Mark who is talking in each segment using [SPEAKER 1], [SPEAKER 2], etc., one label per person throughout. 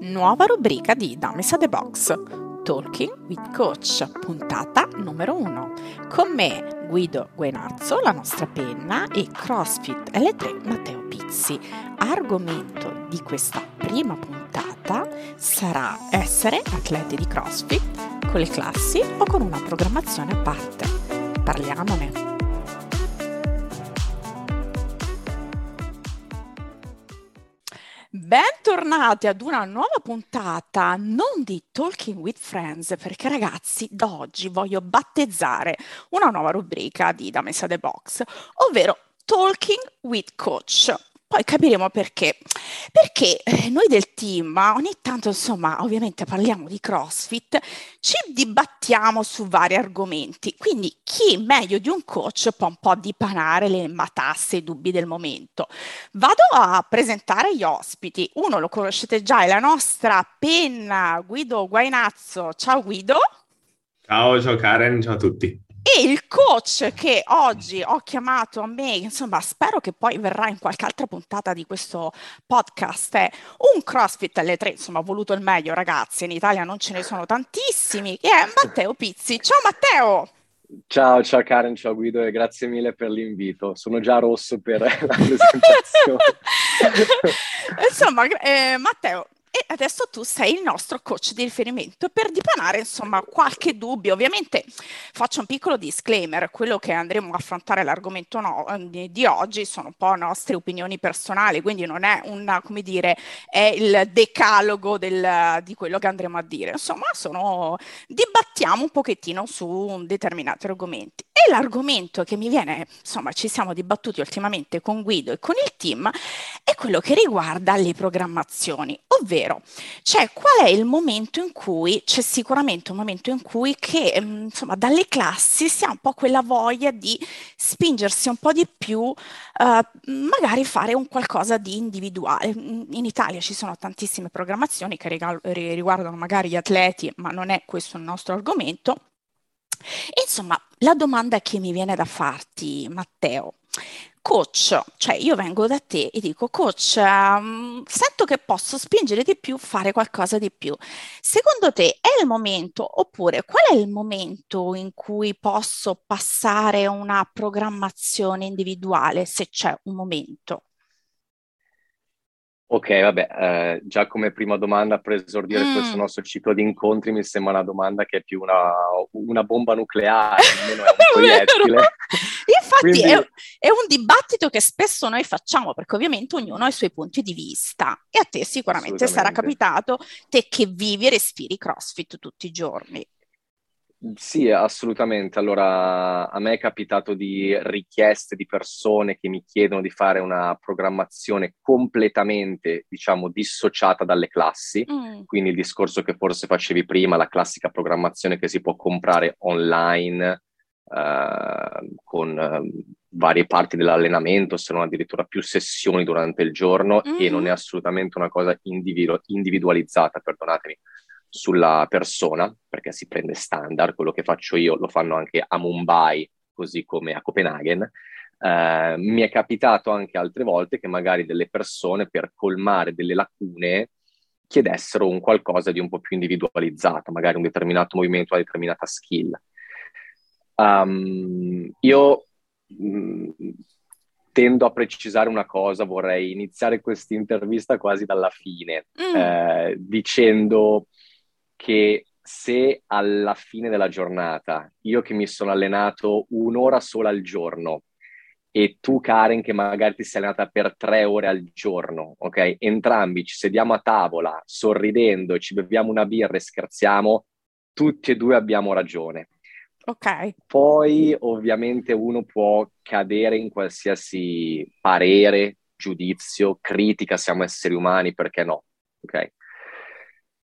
[SPEAKER 1] Nuova rubrica di Damesa the Box. Talking with Coach, puntata numero 1. Con me Guido Guenazzo, la nostra penna, e CrossFit L3 Matteo Pizzi. Argomento di questa prima puntata sarà essere atleti di CrossFit con le classi o con una programmazione a parte. Parliamone. Bentornati ad una nuova puntata non di Talking with Friends, perché ragazzi, da oggi voglio battezzare una nuova rubrica di Da Messa the Box, ovvero Talking with Coach. Poi capiremo perché. Perché eh, noi del team ogni tanto, insomma, ovviamente parliamo di CrossFit, ci dibattiamo su vari argomenti. Quindi chi meglio di un coach può un po' dipanare le matasse e i dubbi del momento. Vado a presentare gli ospiti. Uno lo conoscete già, è la nostra penna Guido Guainazzo. Ciao Guido.
[SPEAKER 2] Ciao, ciao Karen, ciao a tutti.
[SPEAKER 1] E il coach che oggi ho chiamato a me, insomma, spero che poi verrà in qualche altra puntata di questo podcast, è un CrossFit alle tre, insomma, ho voluto il meglio, ragazzi, in Italia non ce ne sono tantissimi, e è Matteo Pizzi. Ciao Matteo!
[SPEAKER 3] Ciao, ciao Karen, ciao Guido e grazie mille per l'invito. Sono già rosso per la presentazione.
[SPEAKER 1] Insomma, eh, Matteo, e adesso tu sei il nostro coach di riferimento per dipanare insomma qualche dubbio. Ovviamente faccio un piccolo disclaimer, quello che andremo a affrontare l'argomento no, di, di, oggi sono un po' nostre opinioni personali, quindi non è una, come dire, è il decalogo del, di quello che andremo a dire. Insomma, sono, dibattiamo un pochettino su determinati argomenti. E l'argomento che mi viene, insomma, ci siamo dibattuti ultimamente con Guido e con il team, è quello che riguarda le programmazioni, ovvero vero. Cioè, qual è il momento in cui, c'è sicuramente un momento in cui che, mm, insomma, dalle classi si ha un po' quella voglia di spingersi un po' di più, uh, magari fare un qualcosa di individuale. In Italia ci sono tantissime programmazioni che riguardano magari gli atleti, ma non è questo il nostro argomento. Insomma, la domanda che mi viene da farti, Matteo, coach, cioè io vengo da te e dico coach, um, sento che posso spingere di più, fare qualcosa di più. Secondo te è il momento oppure qual è il momento in cui posso passare una programmazione individuale se c'è un momento?
[SPEAKER 3] Ok, vabbè, eh, già come prima domanda per esordire mm. questo nostro ciclo di incontri mi sembra una domanda che è più una, una bomba nucleare, almeno è un proiettile.
[SPEAKER 1] Infatti Quindi... è, è, un dibattito che spesso noi facciamo perché ovviamente ognuno ha i suoi punti di vista e a te sicuramente sarà capitato, te che vivi e respiri CrossFit tutti i giorni.
[SPEAKER 3] Sì, assolutamente. Allora, a me è capitato di richieste di persone che mi chiedono di fare una programmazione completamente, diciamo, dissociata dalle classi. Mm. Quindi il discorso che forse facevi prima, la classica programmazione che si può comprare online eh, con eh, varie parti dell'allenamento, se non addirittura più sessioni durante il giorno mm. e non è mm. assolutamente una cosa individu- individualizzata, perdonatemi sulla persona, perché si prende standard, quello che faccio io lo fanno anche a Mumbai, così come a Copenaghen. Eh, mi è capitato anche altre volte che magari delle persone per colmare delle lacune chiedessero un qualcosa di un po' più individualizzato, magari un determinato movimento, una determinata skill. Um, io mh, mm, tendo a precisare una cosa, vorrei iniziare questa intervista quasi dalla fine, mm. eh, dicendo che se alla fine della giornata, io che mi sono allenato un'ora sola al giorno e tu Karen che magari ti sei allenata per tre ore al giorno, ok? Entrambi ci sediamo a tavola sorridendo e ci beviamo una birra e scherziamo, tutti e due abbiamo ragione.
[SPEAKER 1] Ok.
[SPEAKER 3] Poi ovviamente uno può cadere in qualsiasi parere, giudizio, critica, siamo esseri umani, perché no? Ok?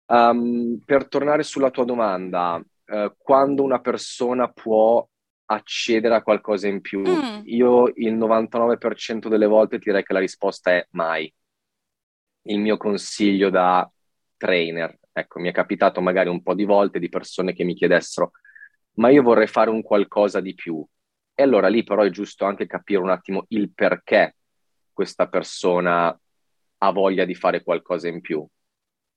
[SPEAKER 3] Um, per tornare sulla tua domanda, uh, quando una persona può accedere a qualcosa in più, mm. io il 99% delle volte direi che la risposta è mai. Il mio consiglio da trainer, ecco, mi è capitato magari un po' di volte di persone che mi chiedessero, ma io vorrei fare un qualcosa di più. E allora lì però è giusto anche capire un attimo il perché questa persona ha voglia di fare qualcosa in più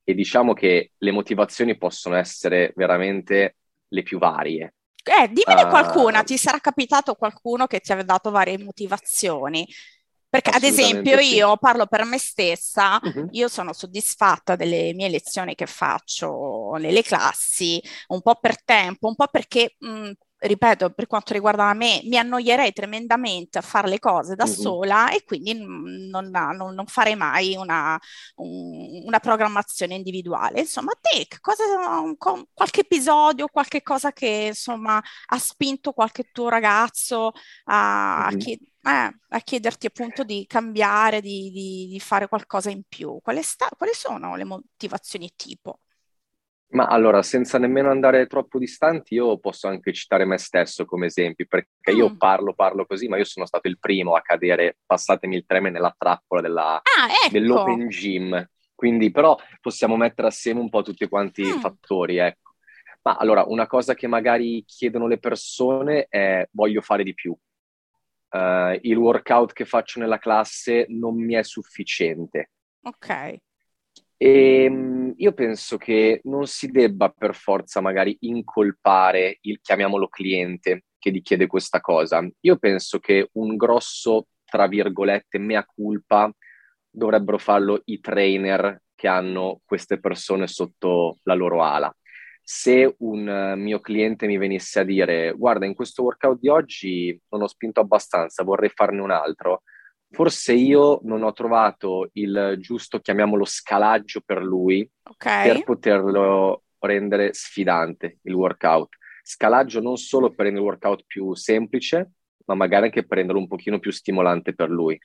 [SPEAKER 3] e diciamo che le motivazioni possono essere veramente le più varie.
[SPEAKER 1] Eh, dimmene uh, qualcuna, ti sarà capitato qualcuno che ti aveva dato varie motivazioni. Perché ad esempio sì. io parlo per me stessa, uh-huh. io sono soddisfatta delle mie lezioni che faccio nelle classi, un po' per tempo, un po' perché mh, ripeto, per quanto riguarda me, mi annoierei tremendamente a fare le cose da mm-hmm. sola e quindi non, non, non farei mai una, un, una, programmazione individuale. Insomma, te, cosa, qualche episodio, qualche cosa che insomma ha spinto qualche tuo ragazzo a, mm-hmm. a, chied- eh, a chiederti appunto di cambiare, di, di, di fare qualcosa in più? Sta- quali sono le motivazioni tipo?
[SPEAKER 3] Ma allora, senza nemmeno andare troppo distanti, io posso anche citare me stesso come esempio, perché io mm. parlo, parlo così, ma io sono stato il primo a cadere, passatemi il treme, nella trappola della, ah, ecco. dell'open gym. Quindi, però, possiamo mettere assieme un po' tutti quanti mm. i fattori, ecco. Ma allora, una cosa che magari chiedono le persone è voglio fare di più. Uh, il workout che faccio nella classe non mi è sufficiente.
[SPEAKER 1] Ok.
[SPEAKER 3] E ehm, io penso che non si debba per forza magari incolpare il, chiamiamolo cliente, che ti chiede questa cosa. Io penso che un grosso, tra virgolette, mea culpa dovrebbero farlo i trainer che hanno queste persone sotto la loro ala. Se un mio cliente mi venisse a dire guarda, in questo workout di oggi non ho spinto abbastanza, vorrei farne un altro, forse io non ho trovato il giusto, chiamiamolo scalaggio per lui, okay. per poterlo rendere sfidante il workout. Scalaggio non solo per rendere il workout più semplice, ma magari anche per renderlo un pochino più stimolante per lui.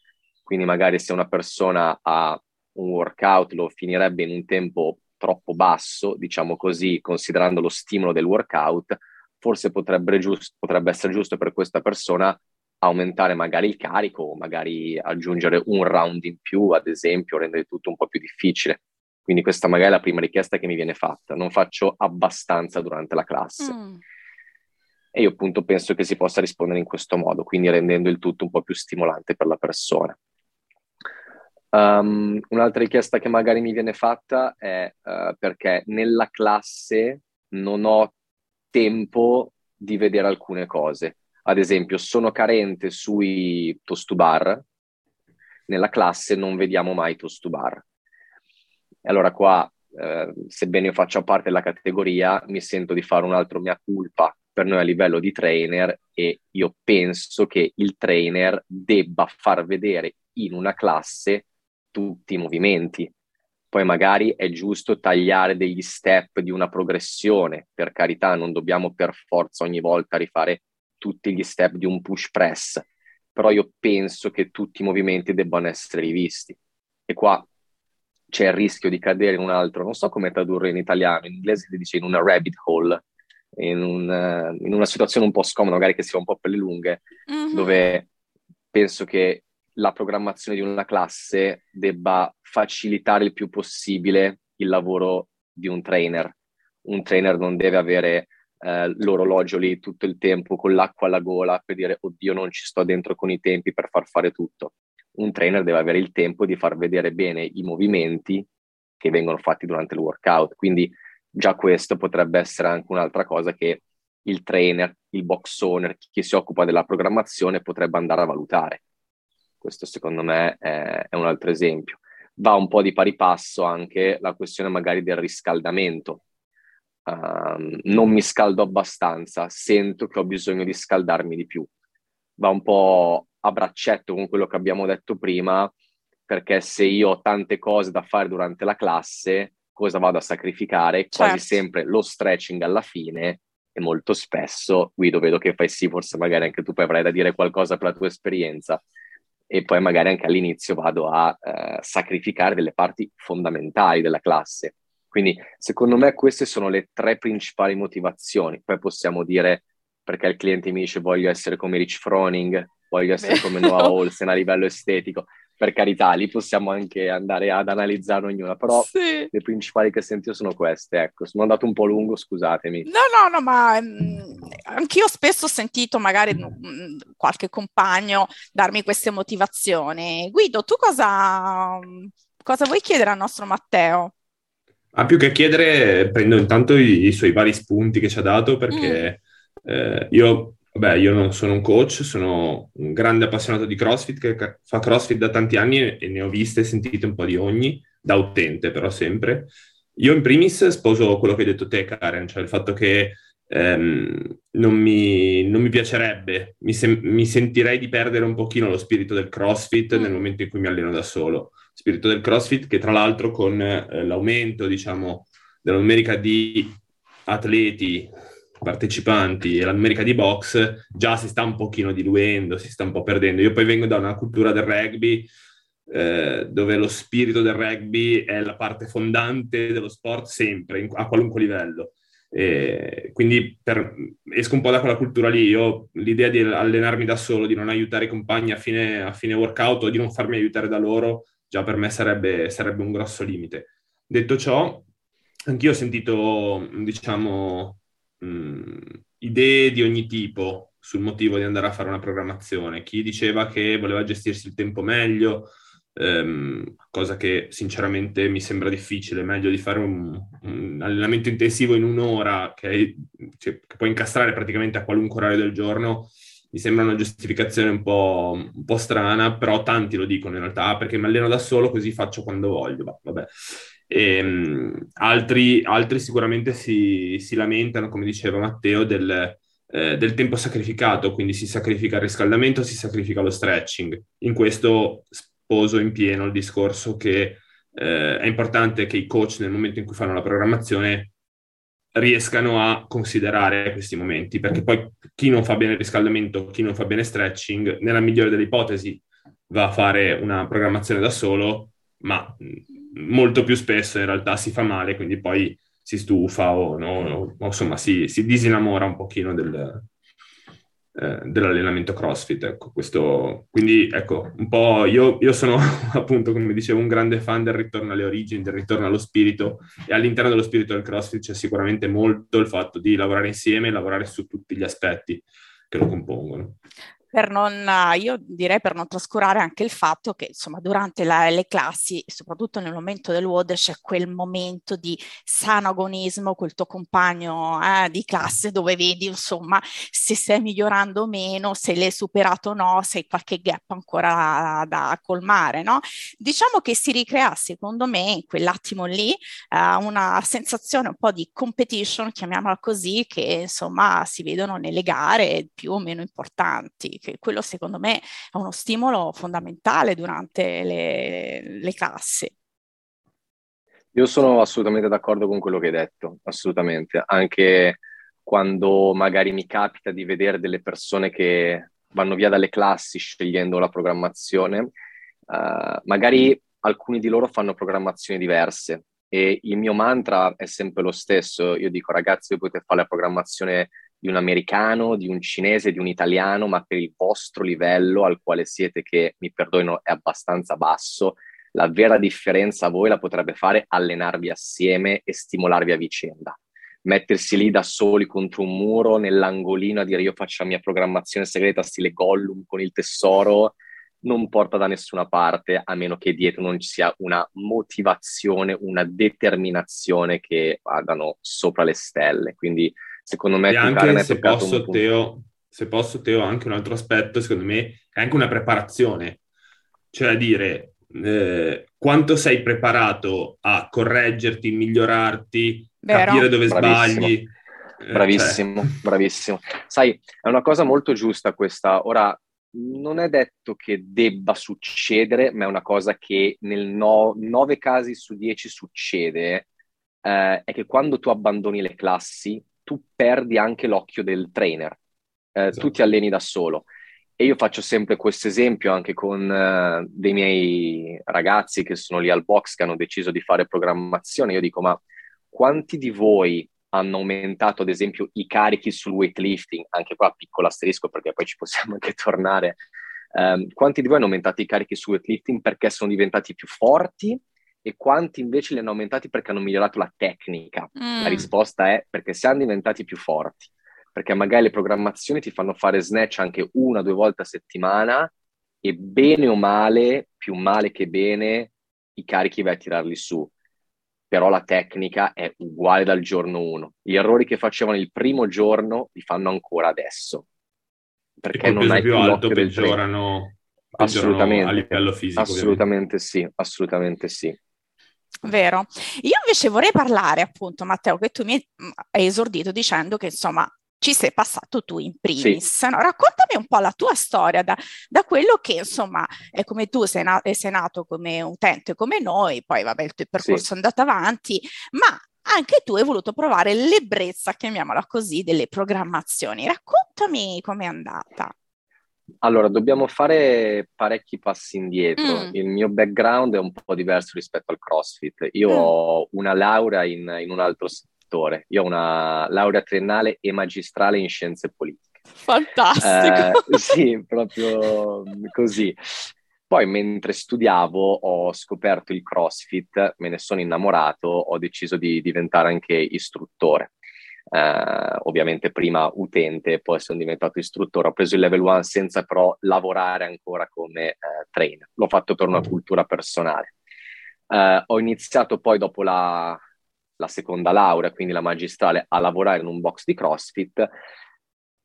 [SPEAKER 3] Quindi magari se una persona ha un workout lo finirebbe in un tempo troppo basso, diciamo così, considerando lo stimolo del workout, forse potrebbe, giusto, potrebbe essere giusto per questa persona aumentare magari il carico o magari aggiungere un round in più, ad esempio, rendere tutto un po' più difficile. Quindi questa magari è la prima richiesta che mi viene fatta. Non faccio abbastanza durante la classe. Mm. E io appunto penso che si possa rispondere in questo modo, quindi rendendo il tutto un po' più stimolante per la persona. Um, un'altra richiesta che magari mi viene fatta è uh, perché nella classe non ho tempo di vedere alcune cose ad esempio, sono carente sui toast to bar, nella classe non vediamo mai toast to bar. Allora qua, eh, sebbene io faccia parte della categoria, mi sento di fare un altro mia culpa per noi a livello di trainer e io penso che il trainer debba far vedere in una classe tutti i movimenti. Poi magari è giusto tagliare degli step di una progressione, per carità, non dobbiamo per forza ogni volta rifare tutti gli step di un push press, però io penso che tutti i movimenti debbano essere rivisti. E qua c'è il rischio di cadere in un altro, non so come tradurre in italiano, in inglese si dice in una rabbit hole, in, un, in una situazione un po' scomoda, magari che sia un po' per le lunghe, mm-hmm. dove penso che la programmazione di una classe debba facilitare il più possibile il lavoro di un trainer. Un trainer non deve avere eh, l'orologio lì tutto il tempo con l'acqua alla gola per dire oddio non ci sto dentro con i tempi per far fare tutto. Un trainer deve avere il tempo di far vedere bene i movimenti che vengono fatti durante il workout. Quindi già questo potrebbe essere anche un'altra cosa che il trainer, il box owner, chi si occupa della programmazione potrebbe andare a valutare. Questo secondo me è, è un altro esempio. Va un po' di pari passo anche la questione magari del riscaldamento uh, non mi scaldo abbastanza, sento che ho bisogno di scaldarmi di più. Va un po' a braccetto con quello che abbiamo detto prima, perché se io ho tante cose da fare durante la classe, cosa vado a sacrificare? Certo. Quasi sempre lo stretching alla fine e molto spesso, Guido, vedo che fai sì, forse magari anche tu poi avrai da dire qualcosa per la tua esperienza e poi magari anche all'inizio vado a eh, sacrificare delle parti fondamentali della classe. Quindi secondo me queste sono le tre principali motivazioni. Poi possiamo dire perché il cliente mi dice voglio essere come Rich Froning, voglio essere come Noah Olsen a livello estetico. Per carità, lì possiamo anche andare ad analizzare ognuna, però sì. le principali che sento sono queste. Ecco, sono andato un po' lungo, scusatemi.
[SPEAKER 1] No, no, no, ma mh, mm, anch'io spesso ho sentito magari mh, mm, qualche compagno darmi queste motivazioni. Guido, tu cosa, cosa vuoi chiedere al nostro Matteo?
[SPEAKER 2] Ma più che chiedere, prendo intanto i, i suoi vari spunti che ci ha dato perché mm. eh, io, vabbè, io non sono un coach, sono un grande appassionato di CrossFit che fa CrossFit da tanti anni e, e ne ho viste e sentite un po' di ogni, da utente però sempre. Io in primis sposo quello che hai detto te, Karen, cioè il fatto che ehm, non, mi, non, mi, piacerebbe, mi, sem- mi, sentirei di perdere un pochino lo spirito del CrossFit mm. nel momento in cui mi alleno da solo. Spirito del CrossFit che tra l'altro con eh, l'aumento, diciamo, della numerica di atleti partecipanti e la numerica di box già si sta un pochino diluendo, si sta un po' perdendo. Io poi vengo da una cultura del rugby eh, dove lo spirito del rugby è la parte fondante dello sport sempre, in, a qualunque livello. E quindi per, esco un po' da quella cultura lì. Io l'idea di allenarmi da solo, di non aiutare i compagni a fine, a fine workout o di non farmi aiutare da loro, già per me sarebbe, sarebbe un grosso limite. Detto ciò, anch'io ho sentito, diciamo, mh, idee di ogni tipo sul motivo di andare a fare una programmazione. Chi diceva che voleva gestirsi il tempo meglio, ehm, cosa che sinceramente mi sembra difficile, meglio di fare un, un allenamento intensivo in un'ora che, cioè, che, puoi incastrare praticamente a qualunque orario del giorno, mi sembra una giustificazione un po', un po', strana, però tanti lo dicono in realtà, ah, perché mi alleno da solo così faccio quando voglio, bah, vabbè. E, um, altri, altri, sicuramente si, si, lamentano, come diceva Matteo, del, eh, del tempo sacrificato, quindi si sacrifica il riscaldamento, si sacrifica lo stretching. In questo sposo in pieno il discorso che eh, è importante che i coach nel momento in cui fanno la programmazione riescano a considerare questi momenti, perché poi chi non fa bene riscaldamento, chi non fa bene stretching, nella migliore delle ipotesi va a fare una programmazione da solo, ma molto più spesso in realtà si fa male, quindi poi si stufa o, no, o insomma si, si, disinnamora un pochino del, eh, dell'allenamento CrossFit. Ecco, questo, quindi ecco, un po' io, io, sono appunto, come dicevo, un grande fan del ritorno alle origini, del ritorno allo spirito e all'interno dello spirito del CrossFit c'è sicuramente molto il fatto di lavorare insieme lavorare su tutti gli aspetti che lo compongono
[SPEAKER 1] per non, io direi per non trascurare anche il fatto che insomma durante la, le classi, soprattutto nel momento del WOD, c'è quel momento di sano agonismo col tuo compagno eh, di classe dove vedi insomma se stai migliorando o meno, se l'hai superato o no, se hai qualche gap ancora da, da colmare, no? Diciamo che si ricrea secondo me in quell'attimo lì eh, una sensazione un po' di competition, chiamiamola così, che insomma si vedono nelle gare più o meno importanti che quello secondo me è uno stimolo fondamentale durante le, le classi.
[SPEAKER 3] Io sono assolutamente d'accordo con quello che hai detto, assolutamente. Anche quando magari mi capita di vedere delle persone che vanno via dalle classi scegliendo la programmazione, uh, magari alcuni di loro fanno programmazioni diverse e il mio mantra è sempre lo stesso. Io dico ragazzi, voi potete fare la programmazione di un americano, di un cinese, di un italiano, ma per il vostro livello al quale siete, che mi perdonino, è abbastanza basso, la vera differenza a voi la potrebbe fare allenarvi assieme e stimolarvi a vicenda. Mettersi lì da soli contro un muro nell'angolino a dire io faccio la mia programmazione segreta stile Gollum con il tesoro non porta da nessuna parte a meno che dietro non ci sia una motivazione, una determinazione che vadano sopra le stelle. Quindi secondo me...
[SPEAKER 2] E anche se posso, Teo, se posso, Teo, anche un altro aspetto, secondo me, è anche una preparazione. Cioè a dire, eh, quanto sei preparato a correggerti, migliorarti, Vero. capire dove Bravissimo. sbagli.
[SPEAKER 3] Eh, bravissimo, cioè... bravissimo. Sai, è una cosa molto giusta questa. Ora, non è detto che debba succedere, ma è una cosa che nel no, nove casi su dieci succede, eh, è che quando tu abbandoni le classi, tu perdi anche l'occhio del trainer, eh, esatto. tu ti alleni da solo. E io faccio sempre questo esempio anche con uh, dei miei ragazzi che sono lì al box, che hanno deciso di fare programmazione. Io dico, ma quanti di voi hanno aumentato, ad esempio, i carichi sul weightlifting? Anche qua piccolo asterisco perché poi ci possiamo anche tornare. Um, quanti di voi hanno aumentato i carichi sul weightlifting perché sono diventati più forti e quanti invece li hanno aumentati perché hanno migliorato la tecnica? Mm. La risposta è perché siamo diventati più forti, perché magari le programmazioni ti fanno fare snatch anche una o due volte a settimana e bene o male, più male che bene, i carichi vai a tirarli su. però la tecnica è uguale dal giorno uno. Gli errori che facevano il primo giorno li fanno ancora adesso.
[SPEAKER 2] Perché non hai più alto peggiorano,
[SPEAKER 3] assolutamente,
[SPEAKER 2] a livello fisico.
[SPEAKER 3] Assolutamente ovviamente. sì, assolutamente sì.
[SPEAKER 1] Vero. Io invece vorrei parlare, appunto, Matteo, che tu mi hai esordito dicendo che insomma ci sei passato tu in primis. Sì. No, raccontami un po' la tua storia da, da quello che insomma è come tu sei, na- sei, nato come utente come noi, poi vabbè il tuo percorso sì. è andato avanti, ma anche tu hai voluto provare l'ebbrezza, chiamiamola così, delle programmazioni. Raccontami com'è andata.
[SPEAKER 3] Allora, dobbiamo fare parecchi passi indietro. Mm. Il mio background è un po' diverso rispetto al CrossFit. Io mm. ho una laurea in, in un altro settore. Io ho una laurea triennale e magistrale in scienze politiche.
[SPEAKER 1] Fantastico!
[SPEAKER 3] Eh, sì, proprio così. Poi mentre studiavo ho scoperto il CrossFit, me ne sono innamorato, ho deciso di diventare anche istruttore. Uh, ovviamente prima utente, poi sono diventato istruttore. Ho preso il level 1 senza però lavorare ancora come uh, trainer. L'ho fatto per una cultura personale. Uh, ho iniziato poi dopo la, la seconda laurea, quindi la magistrale, a lavorare in un box di CrossFit,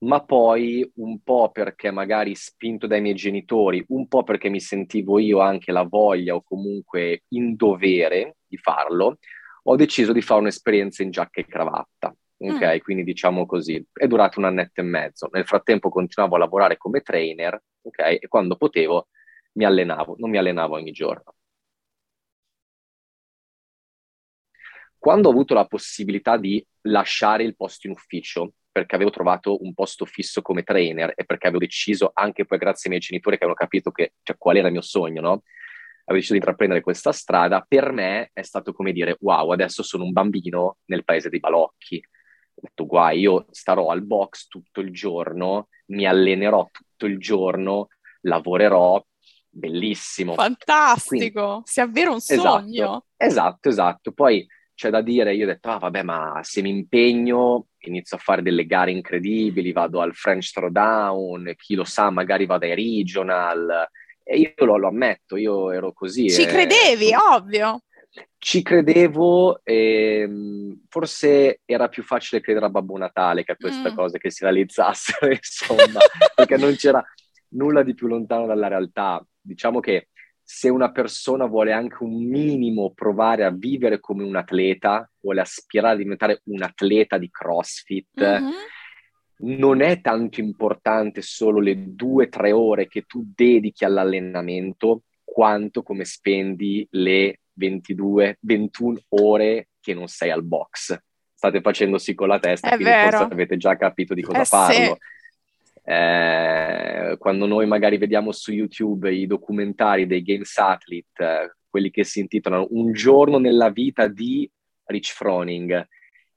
[SPEAKER 3] ma poi un po' perché magari spinto dai miei genitori, un po' perché mi sentivo io anche la voglia o comunque in dovere di farlo, ho deciso di fare un'esperienza in giacca e cravatta. Ok, mm. quindi diciamo così, è durato un annetto e mezzo. Nel frattempo continuavo a lavorare come trainer, ok, e quando potevo mi allenavo, non mi allenavo ogni giorno. Quando ho avuto la possibilità di lasciare il posto in ufficio, perché avevo trovato un posto fisso come trainer e perché avevo deciso, anche poi grazie ai miei genitori che avevano capito che, cioè, qual era il mio sogno, no? Avevo deciso di intraprendere questa strada, per me è stato come dire, wow, adesso sono un bambino nel paese dei balocchi. Ho detto, guai, io starò al box tutto il giorno, mi allenerò tutto il giorno, lavorerò, bellissimo.
[SPEAKER 1] Fantastico, Quindi, si avvera un esatto, sogno.
[SPEAKER 3] Esatto, esatto. Poi c'è da dire, io ho detto, ah vabbè, ma se mi impegno, inizio a fare delle gare incredibili, vado al French Throwdown, chi lo sa, magari vado ai regional, e io lo, lo ammetto, io ero così.
[SPEAKER 1] Ci e... credevi, ovvio.
[SPEAKER 3] Ci credevo, e forse era più facile credere a Babbo Natale che a queste mm. cose che si realizzassero, insomma, perché non c'era nulla di più lontano dalla realtà. Diciamo che se una persona vuole anche un minimo provare a vivere come un atleta, vuole aspirare a diventare un atleta di CrossFit, mm-hmm. non è tanto importante solo le due o tre ore che tu dedichi all'allenamento, quanto come spendi le 22, 21 ore che non sei al box. State facendosi con la testa,
[SPEAKER 1] è
[SPEAKER 3] quindi
[SPEAKER 1] vero.
[SPEAKER 3] forse avete già capito di cosa eh, parlo. Sì. Eh, quando noi magari vediamo su YouTube i documentari dei Games Athlete, eh, quelli che si intitolano Un giorno nella vita di Rich Froning,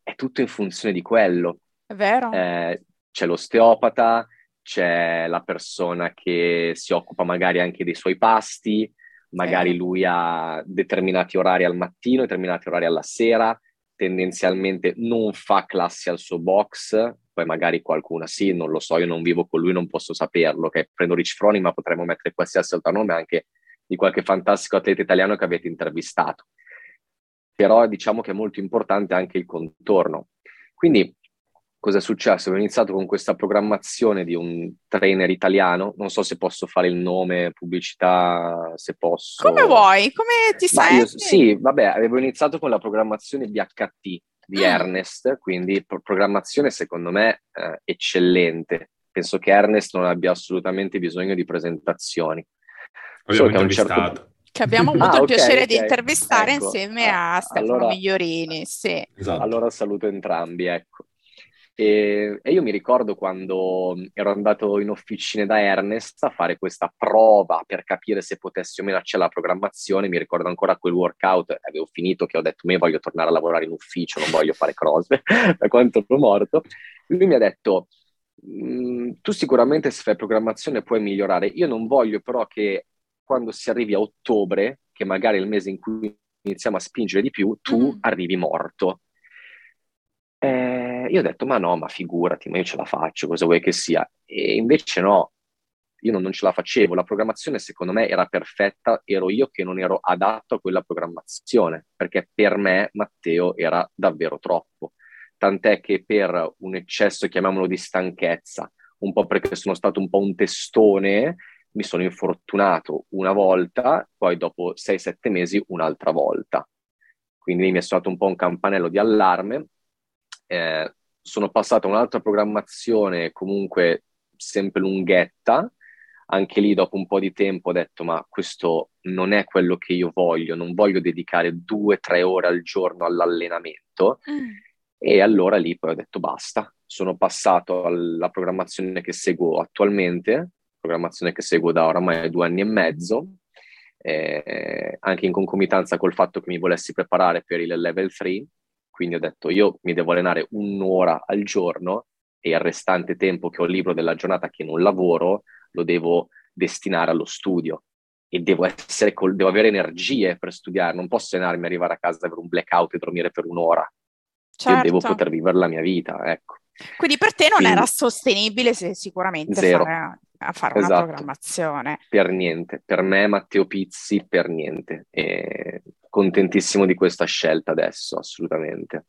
[SPEAKER 3] è tutto in funzione di quello.
[SPEAKER 1] È vero.
[SPEAKER 3] Eh, c'è l'osteopata, c'è la persona che si occupa magari anche dei suoi pasti, magari lui ha determinati orari al mattino, determinati orari alla sera, tendenzialmente non fa classi al suo box, poi magari qualcuna sì, non lo so, io non vivo con lui, non posso saperlo, che prendo Rich Froning, ma potremmo mettere qualsiasi altro nome anche di qualche fantastico atleta italiano che avete intervistato. Però diciamo che è molto importante anche il contorno. Quindi cosa è successo? Ho iniziato con questa programmazione di un trainer italiano, non so se posso fare il nome, pubblicità, se posso.
[SPEAKER 1] Come vuoi, come ti senti?
[SPEAKER 3] sì, vabbè, avevo iniziato con la programmazione BHT, di mm. Ernest, quindi pro- programmazione secondo me eh, eccellente. Penso che Ernest non abbia assolutamente bisogno di presentazioni.
[SPEAKER 2] Abbiamo che, certo...
[SPEAKER 1] che abbiamo avuto ah, il okay, piacere okay. di intervistare ecco. insieme a Stefano allora, Migliorini. Sì.
[SPEAKER 3] Esatto. Allora saluto entrambi, ecco. E, e, io mi ricordo quando ero andato in officine da Ernest a fare questa prova per capire se potessi o meno accedere alla programmazione. Mi ricordo ancora quel workout, avevo finito che ho detto, me voglio tornare a lavorare in ufficio, non voglio fare cross, da quanto ero morto. Lui mi ha detto, mm, tu sicuramente se fai programmazione puoi migliorare. Io non voglio però che quando si arrivi a ottobre, che magari è il mese in cui iniziamo a spingere di più, tu mm. arrivi morto. Eh, io ho detto, ma no, ma figurati, ma io ce la faccio, cosa vuoi che sia? E invece no, io non, non, ce la facevo, la programmazione secondo me era perfetta, ero io che non ero adatto a quella programmazione, perché per me Matteo era davvero troppo, tant'è che per un eccesso, chiamiamolo di stanchezza, un po' perché sono stato un po' un testone, mi sono infortunato una volta, poi dopo 6-7 mesi un'altra volta. Quindi mi è stato un po' un campanello di allarme. Eh, sono passato a un'altra programmazione comunque sempre lunghetta, anche lì dopo un po' di tempo ho detto ma questo non è quello che io voglio, non voglio dedicare due o tre ore al giorno all'allenamento. Mm. e allora lì poi ho detto basta, sono passato alla programmazione che seguo attualmente, programmazione che seguo da oramai due anni e mezzo, eh, anche in concomitanza col fatto che mi volessi preparare per il level 3, quindi ho detto io mi devo allenare un'ora al giorno e il restante tempo che ho libero della giornata che non lavoro lo devo destinare allo studio e devo, essere col- devo avere energie per studiare, non posso allenarmi, arrivare a casa, avere un blackout e dormire per un'ora. Certo. Io devo poter vivere la mia vita, ecco.
[SPEAKER 1] Quindi per te non Quindi, era sostenibile sicuramente zero. fare, a fare esatto. una programmazione.
[SPEAKER 3] Per niente, per me Matteo Pizzi per niente. E contentissimo di questa scelta adesso, assolutamente.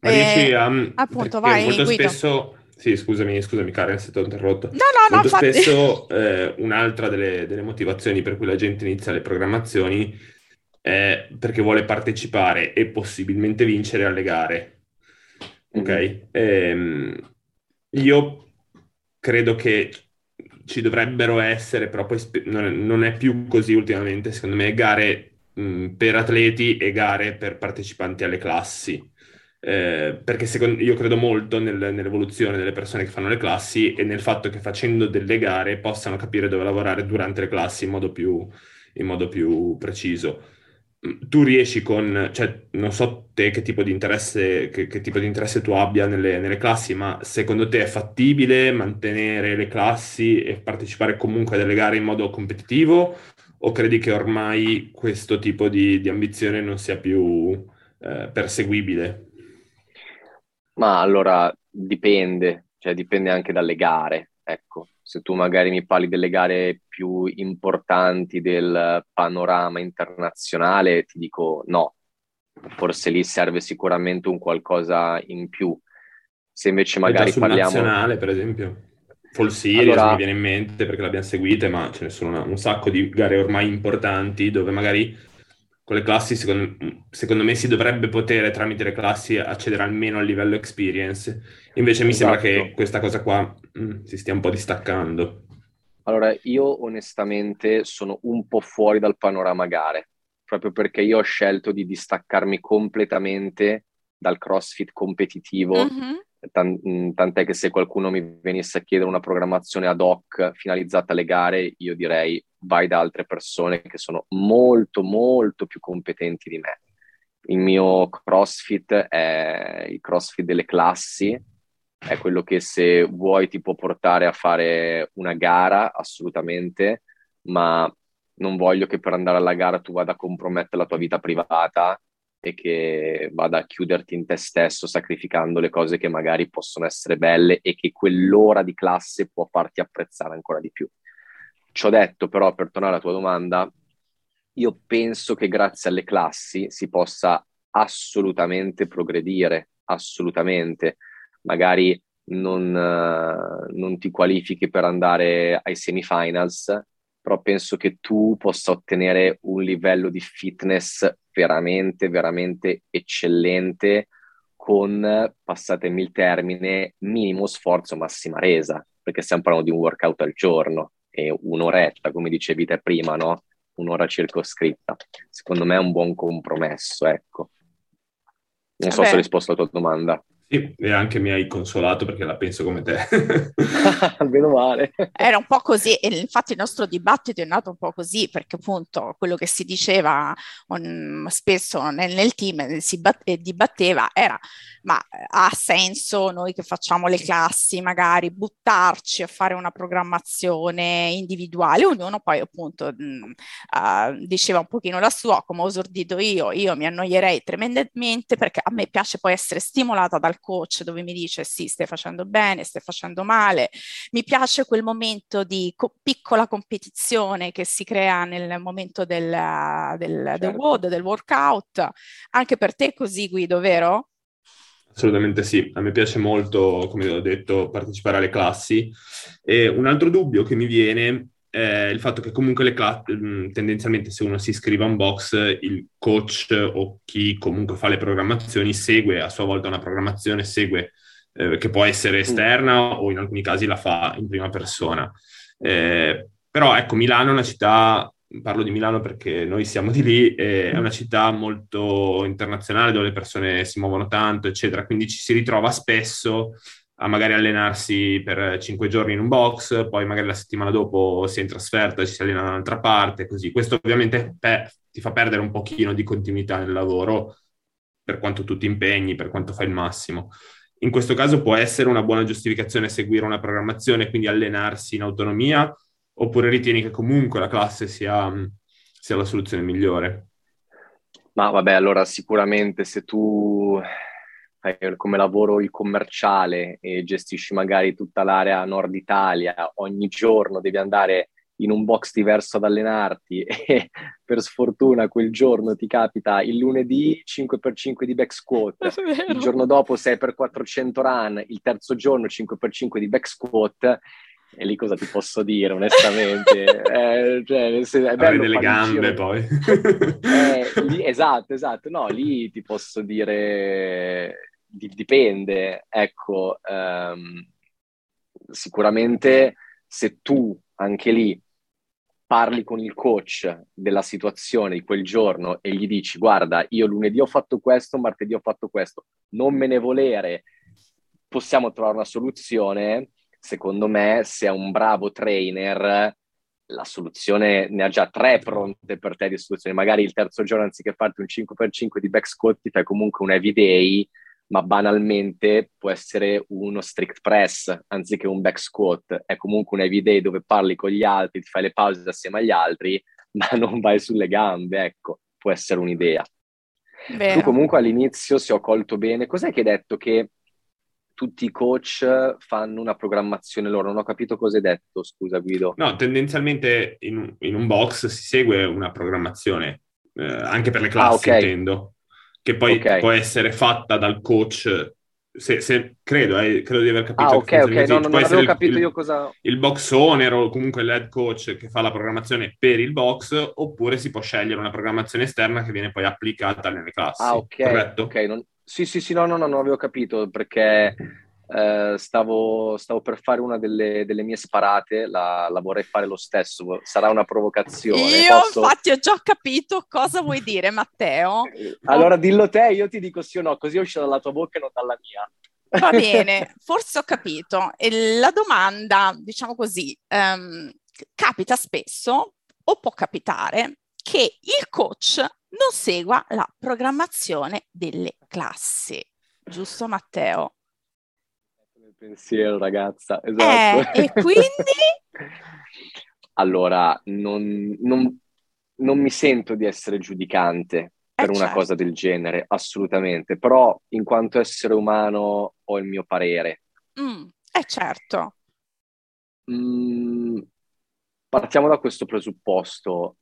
[SPEAKER 2] Ma riesci a... Appunto, vai, molto Guido. spesso... Sì, scusami, scusami Karen se ti ho interrotto.
[SPEAKER 1] No, no,
[SPEAKER 2] molto
[SPEAKER 1] no,
[SPEAKER 2] spesso eh, un'altra delle, delle, motivazioni per cui la gente inizia le programmazioni è perché vuole partecipare e possibilmente vincere alle gare. Ok? Mm-hmm. Ehm, io credo che ci dovrebbero essere, però poi spe- non, è, non, è, più così ultimamente, secondo me, gare per atleti e gare per partecipanti alle classi eh, perché secondo, io credo molto nel, nell'evoluzione delle persone che fanno le classi e nel fatto che facendo delle gare possano capire dove lavorare durante le classi in modo più, in modo più preciso. Tu riesci con, cioè, non so te che tipo di interesse, che, che tipo di interesse tu abbia nelle, nelle, classi, ma secondo te è fattibile mantenere le classi e partecipare comunque a delle gare in modo competitivo? O credi che ormai questo tipo di, di ambizione non sia più eh, perseguibile?
[SPEAKER 3] Ma allora dipende, cioè dipende anche dalle gare, ecco. Se tu magari mi parli delle gare più importanti del panorama internazionale, ti dico no, forse lì serve sicuramente un qualcosa in più. Se invece magari parliamo...
[SPEAKER 2] nazionale, per esempio. Full Series allora... mi viene in mente perché l'abbiamo seguita, ma ce ne sono una, un sacco di gare ormai importanti dove magari con le classi, secondo, secondo, me, si dovrebbe poter tramite le classi accedere almeno al livello experience. Invece mi esatto. sembra che esatto. questa cosa qua mh, mm, si stia un po' distaccando.
[SPEAKER 3] Allora, io onestamente sono un po' fuori dal panorama gare, proprio perché io ho scelto di distaccarmi completamente dal CrossFit competitivo. Mm-hmm. Mm, tant'è che se qualcuno mi venisse a chiedere una programmazione ad hoc finalizzata alle gare, io direi vai da altre persone che sono molto, molto più competenti di me. Il mio CrossFit è il CrossFit delle classi, è quello che se vuoi ti può portare a fare una gara, assolutamente, ma non voglio che per andare alla gara tu vada a compromettere la tua vita privata e che vada a chiuderti in te stesso sacrificando le cose che magari possono essere belle e che quell'ora di classe può farti apprezzare ancora di più. Ci ho detto però, per tornare alla tua domanda, io penso che grazie alle classi si possa assolutamente progredire, assolutamente. Magari non, uh, non ti qualifichi per andare ai semifinals, però penso che tu possa ottenere un livello di fitness veramente, veramente eccellente con, passatemi il termine, minimo sforzo, massima resa, perché stiamo parlando di un workout al giorno e un'oretta, come dicevi te prima, no? Un'ora circoscritta. Secondo me è un buon compromesso, ecco. Non so Beh. se ho risposto alla tua domanda.
[SPEAKER 2] Sì, e anche mi hai consolato perché la penso come te.
[SPEAKER 3] Meno male.
[SPEAKER 1] Era un po' così, e infatti il nostro dibattito è nato un po' così, perché appunto quello che si diceva um, spesso nel, nel, team, si bat- dibatteva, era ma ha senso noi che facciamo le classi magari buttarci a fare una programmazione individuale? Ognuno poi appunto mh, uh, diceva un pochino la sua, come ho esordito io, io mi annoierei tremendamente perché a me piace poi essere stimolata dal dal coach dove mi dice sì, stai facendo bene, stai facendo male. Mi piace quel momento di co- piccola competizione che si crea nel momento del, del, certo. del WOD, del workout. Anche per te così, Guido, vero?
[SPEAKER 2] Assolutamente sì, a me piace molto, come ho detto, partecipare alle classi. E un altro dubbio che mi viene è il fatto che comunque le classi, mm, tendenzialmente se uno si iscrive a un box, il coach o chi comunque fa le programmazioni segue a sua volta una programmazione, segue eh, che può essere esterna o in alcuni casi la fa in prima persona. Eh, però ecco, Milano è una città parlo di Milano perché noi siamo di lì, è una città molto internazionale dove le persone si muovono tanto, eccetera, quindi ci si ritrova spesso a magari allenarsi per cinque giorni in un box, poi magari la settimana dopo si è in trasferta ci si allena da un'altra parte, così. Questo ovviamente pe- ti fa perdere un pochino di continuità nel lavoro, per quanto tu ti impegni, per quanto fai il massimo. In questo caso può essere una buona giustificazione seguire una programmazione, quindi allenarsi in autonomia, oppure ritieni che comunque la classe sia, sia la soluzione migliore?
[SPEAKER 3] Ma vabbè, allora sicuramente se tu fai come lavoro il commerciale e gestisci magari tutta l'area nord Italia, ogni giorno devi andare in un box diverso ad allenarti e per sfortuna quel giorno ti capita il lunedì 5x5 di back squat, il giorno dopo 6x400 run, il terzo giorno 5x5 di back squat e lì cosa ti posso dire, onestamente? eh, cioè, se, è bello
[SPEAKER 2] delle gambe poi.
[SPEAKER 3] eh, lì, esatto, esatto. No, lì ti posso dire, di, dipende. Ecco, um, sicuramente se tu anche lì parli con il coach della situazione di quel giorno e gli dici guarda, io lunedì ho fatto questo, martedì ho fatto questo, non me ne volere, possiamo trovare una soluzione secondo me, se è un bravo trainer, la soluzione ne ha già tre pronte per te di soluzioni. Magari il terzo giorno, anziché farti un 5x5 di back squat, ti fai comunque un heavy day, ma banalmente può essere uno strict press anziché un back squat. È comunque un heavy day dove parli con gli altri, ti fai le pause assieme agli altri, ma non vai sulle gambe, ecco, può essere un'idea. Vero. Tu comunque all'inizio, se ho colto bene, cos'è che hai detto che tutti i coach fanno una programmazione loro. Non ho capito cosa hai detto, scusa Guido.
[SPEAKER 2] No, tendenzialmente in, in un box si segue una programmazione, eh, anche per le classi ah, okay. intendo, che poi okay. può essere fatta dal coach. Se, se, credo, eh, credo di aver capito.
[SPEAKER 3] Ah, ok, ok, no, non, non avevo capito il, io cosa...
[SPEAKER 2] Il box owner o comunque l'head coach che fa la programmazione per il box, oppure si può scegliere una programmazione esterna che viene poi applicata nelle classi.
[SPEAKER 3] Ah, ok,
[SPEAKER 2] corretto?
[SPEAKER 3] ok, non, sì, sì, sì, no, no, no, non avevo capito perché eh, stavo, stavo, per fare una delle, delle mie sparate, la, la, vorrei fare lo stesso, sarà una provocazione.
[SPEAKER 1] Io Posso... infatti ho già capito cosa vuoi dire, Matteo.
[SPEAKER 3] Allora oh. dillo te, io ti dico sì o no, così uscirà dalla tua bocca e non dalla mia.
[SPEAKER 1] Va bene, forse ho capito. E la domanda, diciamo così, um, capita spesso o può capitare che il coach non segua la programmazione delle classi. Giusto Matteo?
[SPEAKER 3] Nel pensiero ragazza, esatto.
[SPEAKER 1] Eh, e quindi?
[SPEAKER 3] allora, non, non, non, mi sento di essere giudicante per eh una certo. cosa del genere, assolutamente, però in quanto essere umano ho il mio parere.
[SPEAKER 1] Mm, eh certo.
[SPEAKER 3] Mm, partiamo da questo presupposto.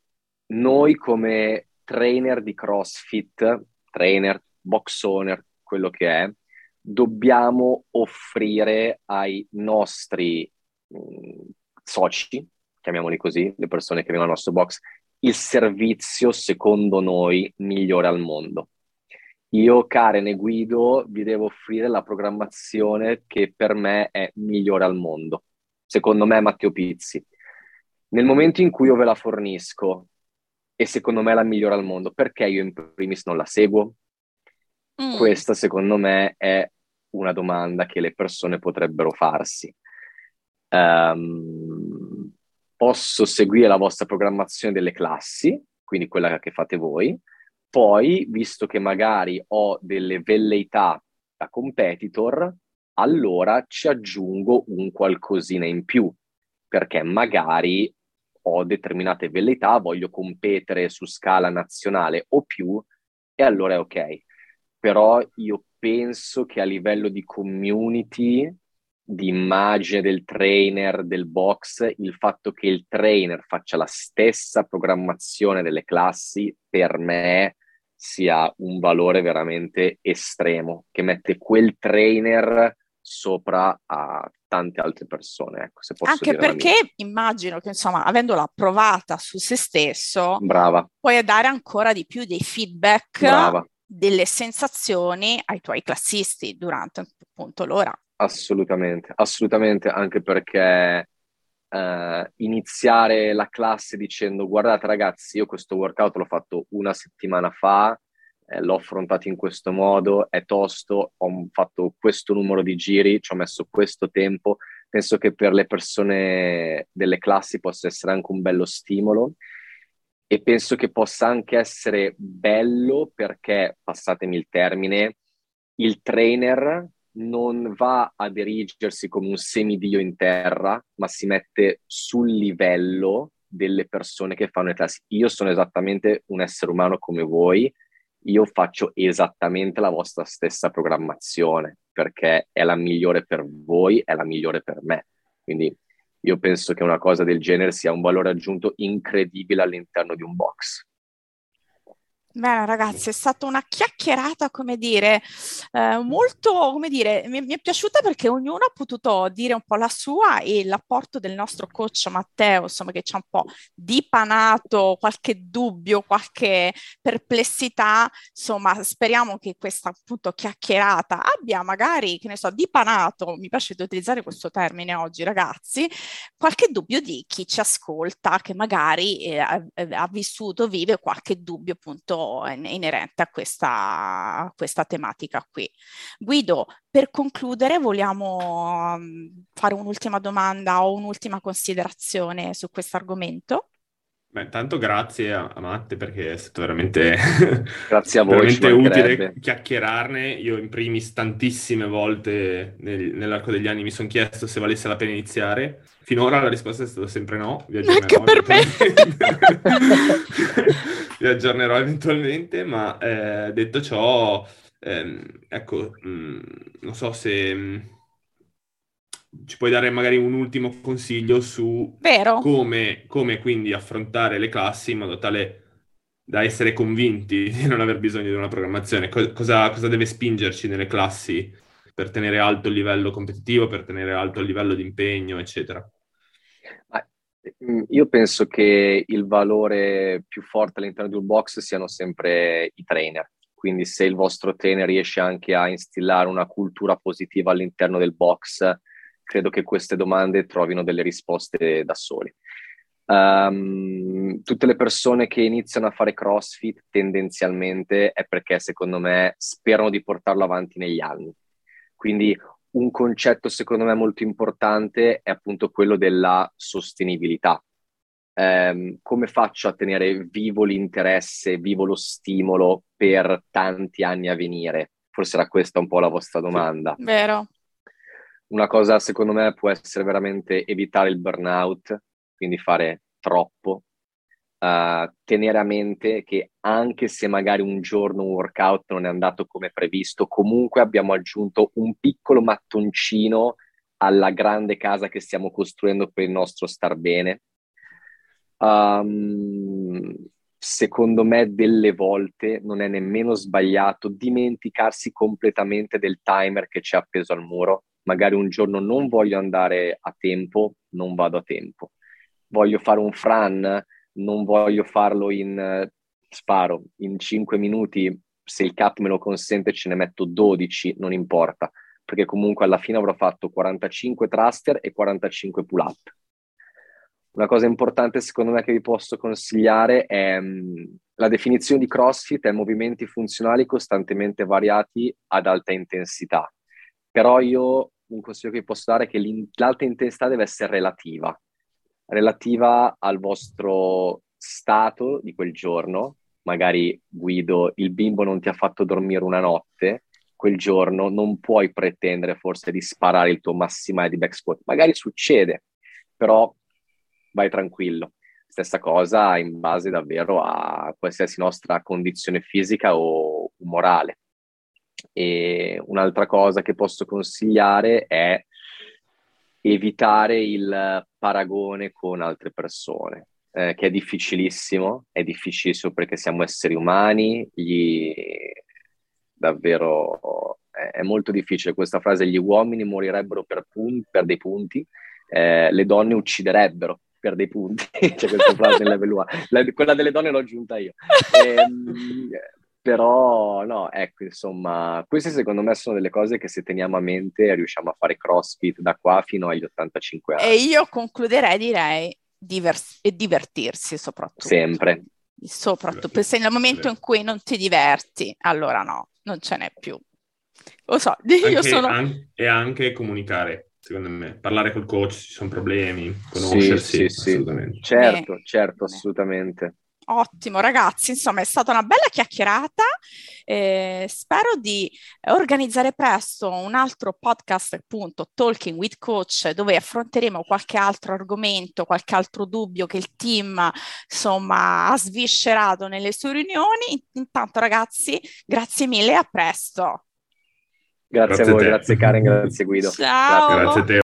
[SPEAKER 3] Noi come trainer di CrossFit, trainer, box owner, quello che è, dobbiamo offrire ai nostri mh, mm, soci, chiamiamoli così, le persone che vengono al nostro box, il servizio secondo noi migliore al mondo. Io, Karen e Guido, vi devo offrire la programmazione che per me è migliore al mondo. Secondo me, Matteo Pizzi. Nel momento in cui io ve la fornisco e secondo me è la migliore al mondo. Perché io in primis non la seguo? Mm. Questa secondo me è una domanda che le persone potrebbero farsi. Um, posso seguire la vostra programmazione delle classi, quindi quella che fate voi, poi, visto che magari ho delle velleità da competitor, allora ci aggiungo un qualcosina in più, perché magari ho determinate velleità, voglio competere su scala nazionale o più, e allora è ok. Però io penso che a livello di community, di immagine del trainer, del box, il fatto che il trainer faccia la stessa programmazione delle classi, per me sia un valore veramente estremo, che mette quel trainer sopra a tante altre persone. Ecco,
[SPEAKER 1] Anche perché immagino che, insomma, avendola provata su se stesso,
[SPEAKER 3] Brava.
[SPEAKER 1] puoi dare ancora di più dei feedback, Brava. delle sensazioni ai tuoi classisti durante appunto l'ora.
[SPEAKER 3] Assolutamente, assolutamente, anche perché eh, iniziare la classe dicendo guardate ragazzi, io questo workout l'ho fatto una settimana fa, eh, l'ho affrontato in questo modo, è tosto, ho fatto questo numero di giri, ci ho messo questo tempo. Penso che per le persone delle classi possa essere anche un bello stimolo e penso che possa anche essere bello perché, passatemi il termine, il trainer non va a dirigersi come un semidio in terra, ma si mette sul livello delle persone che fanno le classi. Io sono esattamente un essere umano come voi, io faccio esattamente la vostra stessa programmazione perché è la migliore per voi, è la migliore per me. Quindi io penso che una cosa del genere sia un valore aggiunto incredibile all'interno di un box.
[SPEAKER 1] Bene, ragazzi, è stata una chiacchierata, come dire, eh, molto, come dire, mi, mi, è piaciuta perché ognuno ha potuto dire un po' la sua e l'apporto del nostro coach Matteo, insomma, che ci ha un po' dipanato qualche dubbio, qualche perplessità, insomma, speriamo che questa appunto chiacchierata abbia magari, che ne so, dipanato, mi piace di utilizzare questo termine oggi, ragazzi, qualche dubbio di chi ci ascolta, che magari eh, ha, ha vissuto, vive qualche dubbio appunto inerente a questa, questa tematica qui. Guido, per concludere vogliamo um, fare un'ultima domanda o un'ultima considerazione su questo argomento?
[SPEAKER 2] Beh, tanto grazie a, a, Matte perché è stato veramente,
[SPEAKER 3] grazie a voi,
[SPEAKER 2] veramente utile chiacchierarne. Io in primis tantissime volte nel, nell'arco degli anni mi sono chiesto se valesse la pena iniziare. Finora la risposta è stata sempre no.
[SPEAKER 1] Vi me.
[SPEAKER 2] Vi aggiornerò eventualmente, ma eh, detto ciò, ehm, ecco, mh, mm, non so se... Mh, mm, ci puoi dare magari un ultimo consiglio su come, come, quindi affrontare le classi in modo tale da essere convinti di non aver bisogno di una programmazione. Cosa, cosa deve spingerci nelle classi per tenere alto il livello competitivo, per tenere alto il livello di impegno, eccetera?
[SPEAKER 3] Mm, io penso che il valore più forte all'interno di un box siano sempre i trainer. Quindi se il vostro trainer riesce anche a instillare una cultura positiva all'interno del box, credo che queste domande trovino delle risposte da soli. Um, tutte le persone che iniziano a fare CrossFit tendenzialmente è perché secondo me sperano di portarlo avanti negli anni. Quindi un concetto secondo me molto importante è appunto quello della sostenibilità. Um, come faccio a tenere vivo l'interesse, vivo lo stimolo per tanti anni a venire? Forse era questa un po' la vostra domanda.
[SPEAKER 1] Vero.
[SPEAKER 3] Una cosa secondo me può essere veramente evitare il burnout, quindi fare troppo, uh, tenere a mente che anche se magari un giorno un workout non è andato come previsto, comunque abbiamo aggiunto un piccolo mattoncino alla grande casa che stiamo costruendo per il nostro star bene. Um, secondo me delle volte non è nemmeno sbagliato dimenticarsi completamente del timer che c'è appeso al muro magari un giorno non voglio andare a tempo, non vado a tempo. Voglio fare un fran, non voglio farlo in, sparo, in 5 minuti, se il cap me lo consente ce ne metto 12, non importa, perché comunque alla fine avrò fatto 45 thruster e 45 pull up. Una cosa importante secondo me che vi posso consigliare è um, la definizione di CrossFit è movimenti funzionali costantemente variati ad alta intensità. Però io un consiglio che vi posso dare è che l'alta intensità deve essere relativa, relativa al vostro stato di quel giorno. Magari Guido, il bimbo non ti ha fatto dormire una notte, quel giorno non puoi pretendere forse di sparare il tuo massimale di back squat. Magari succede, però vai tranquillo. Stessa cosa in base davvero a qualsiasi nostra condizione fisica o morale. E un'altra cosa che posso consigliare è evitare il paragone con altre persone, eh, che è difficilissimo, è difficilissimo perché siamo esseri umani, gli... davvero è molto difficile. Questa frase, gli uomini morirebbero per, pun- per dei punti, eh, le donne ucciderebbero per dei punti, c'è questa frase in level 1, La, quella delle donne l'ho aggiunta io. Ehm, però no, ecco, insomma, queste secondo me sono delle cose che se teniamo a mente riusciamo a fare CrossFit da qua fino agli 85 anni.
[SPEAKER 1] E io concluderei, direi, divers- e divertirsi soprattutto.
[SPEAKER 3] Sempre.
[SPEAKER 1] Soprattutto, se nel momento in cui non ti diverti, allora no, non ce n'è più. Lo so, io
[SPEAKER 2] anche,
[SPEAKER 1] sono...
[SPEAKER 2] An- e anche comunicare, secondo me. Parlare col coach, ci sono problemi, conoscersi,
[SPEAKER 3] sì, sì, assolutamente. Sì. Certo, Beh. certo, assolutamente.
[SPEAKER 1] Ottimo ragazzi, insomma è stata una bella chiacchierata, eh, spero di organizzare presto un altro podcast appunto Talking with Coach dove affronteremo qualche altro argomento, qualche altro dubbio che il team insomma ha sviscerato nelle sue riunioni. Intanto ragazzi, grazie mille e a presto.
[SPEAKER 3] Grazie, grazie a voi, grazie Karen, grazie Guido.
[SPEAKER 1] Ciao.
[SPEAKER 2] Grazie a te.